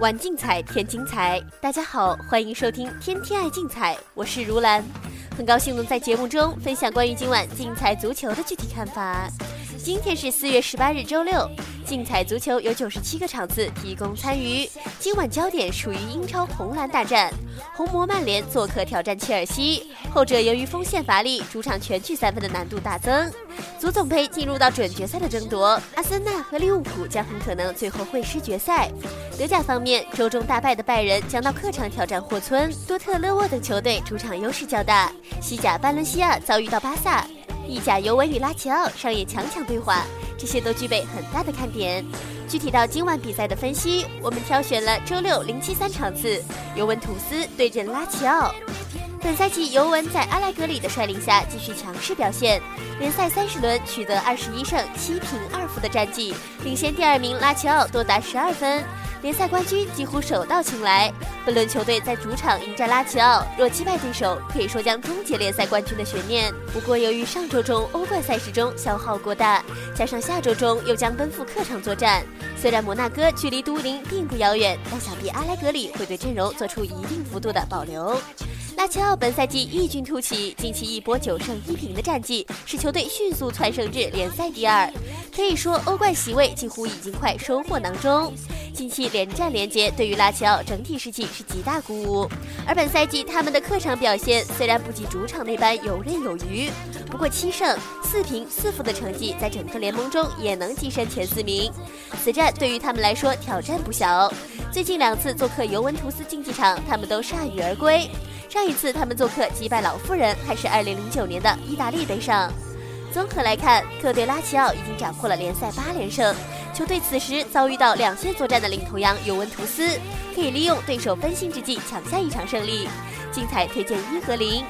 玩竞彩添精彩，大家好，欢迎收听《天天爱竞彩》，我是如兰，很高兴能在节目中分享关于今晚竞彩足球的具体看法。今天是四月十八日，周六。竞彩足球有九十七个场次提供参与，今晚焦点属于英超红蓝大战，红魔曼联做客挑战切尔西，后者由于锋线乏力，主场全取三分的难度大增。足总杯进入到准决赛的争夺，阿森纳和利物浦将很可能最后会师决赛。德甲方面，周中大败的拜仁将到客场挑战霍村，多特勒沃等球队主场优势较大。西甲巴伦西亚遭遇到巴萨，意甲尤文与拉齐奥上演强强对话。这些都具备很大的看点。具体到今晚比赛的分析，我们挑选了周六零七三场次，尤文图斯对阵拉齐奥。本赛季尤文在阿莱格里的率领下继续强势表现，联赛三十轮取得二十一胜七平二负的战绩，领先第二名拉齐奥多达十二分。联赛冠军几乎手到擒来。本轮球队在主场迎战拉齐奥，若击败对手，可以说将终结联赛冠军的悬念。不过，由于上周中欧冠赛事中消耗过大，加上下周中又将奔赴客场作战，虽然摩纳哥距离都灵并不遥远，但想必阿莱格里会对阵容做出一定幅度的保留。拉齐奥本赛季异军突起，近期一波九胜一平的战绩，使球队迅速蹿升至联赛第二，可以说欧冠席位几乎已经快收获囊中。近期连战连捷，对于拉齐奥整体士气是极大鼓舞。而本赛季他们的客场表现虽然不及主场那般游刃有余，不过七胜四平四负的成绩在整个联盟中也能跻身前四名。此战对于他们来说挑战不小。最近两次做客尤文图斯竞技场，他们都铩羽而归。上一次他们做客击败老妇人，还是2009年的意大利杯上。综合来看，客队拉齐奥已经斩获了联赛八连胜。球队此时遭遇到两线作战的领头羊尤文图斯，可以利用对手分心之际抢下一场胜利。精彩推荐一和零。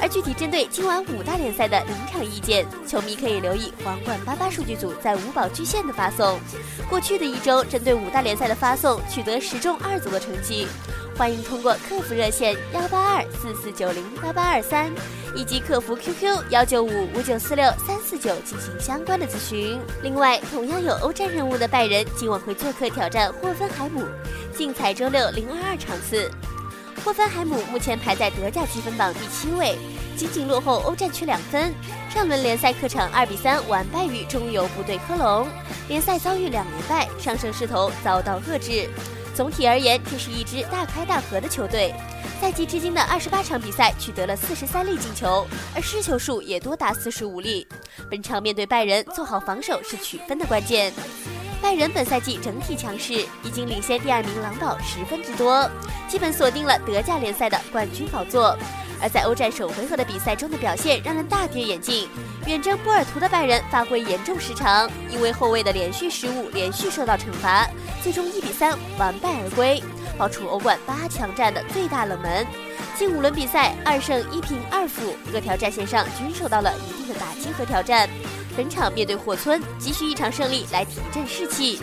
而具体针对今晚五大联赛的临场意见，球迷可以留意皇冠八八数据组在五宝巨献的发送。过去的一周，针对五大联赛的发送取得十中二组的成绩。欢迎通过客服热线幺八二四四九零八八二三，以及客服 QQ 幺九五五九四六三四九进行相关的咨询。另外，同样有欧战任务的拜仁今晚会做客挑战霍芬海姆，竞彩周六零二二场次。霍芬海姆目前排在德甲积分榜第七位，仅仅落后欧战区两分。上轮联赛客场二比三完败于中游部队科隆，联赛遭遇两连败，上升势头遭到遏制。总体而言，这是一支大开大合的球队。赛季至今的二十八场比赛取得了四十三粒进球，而失球数也多达四十五粒。本场面对拜仁，做好防守是取分的关键。拜仁本赛季整体强势，已经领先第二名狼堡十分之多，基本锁定了德甲联赛的冠军宝座。而在欧战首回合的比赛中的表现让人大跌眼镜，远征波尔图的拜仁发挥严重失常，因为后卫的连续失误连续受到惩罚，最终一比三完败而归，爆出欧冠八强战的最大冷门。近五轮比赛二胜一平二负，各条战线上均受到了一定的打击和挑战。本场面对霍村，急需一场胜利来提振士气。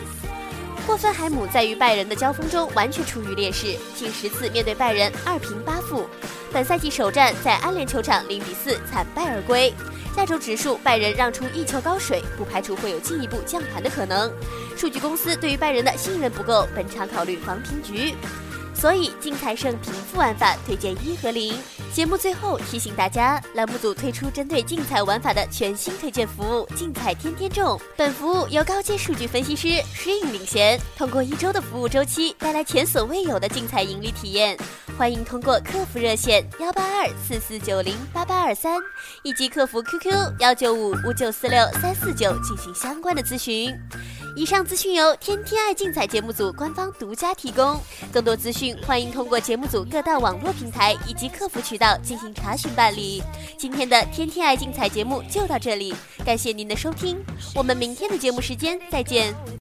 霍芬海姆在与拜仁的交锋中完全处于劣势，近十次面对拜仁二平八负。本赛季首战在安联球场零比四惨败而归。下周指数拜仁让出一球高水，不排除会有进一步降盘的可能。数据公司对于拜仁的信任不够，本场考虑防平局。所以竞彩胜平负玩法推荐一和零。节目最后提醒大家，栏目组推出针对竞彩玩法的全新推荐服务——竞彩天天中。本服务由高阶数据分析师 Shin 领衔，通过一周的服务周期，带来前所未有的竞彩盈利体验。欢迎通过客服热线幺八二四四九零八八二三，以及客服 QQ 幺九五五九四六三四九进行相关的咨询。以上资讯由天天爱竞彩节目组官方独家提供，更多资讯欢迎通过节目组各大网络平台以及客服渠道进行查询办理。今天的天天爱竞彩节目就到这里，感谢您的收听，我们明天的节目时间再见。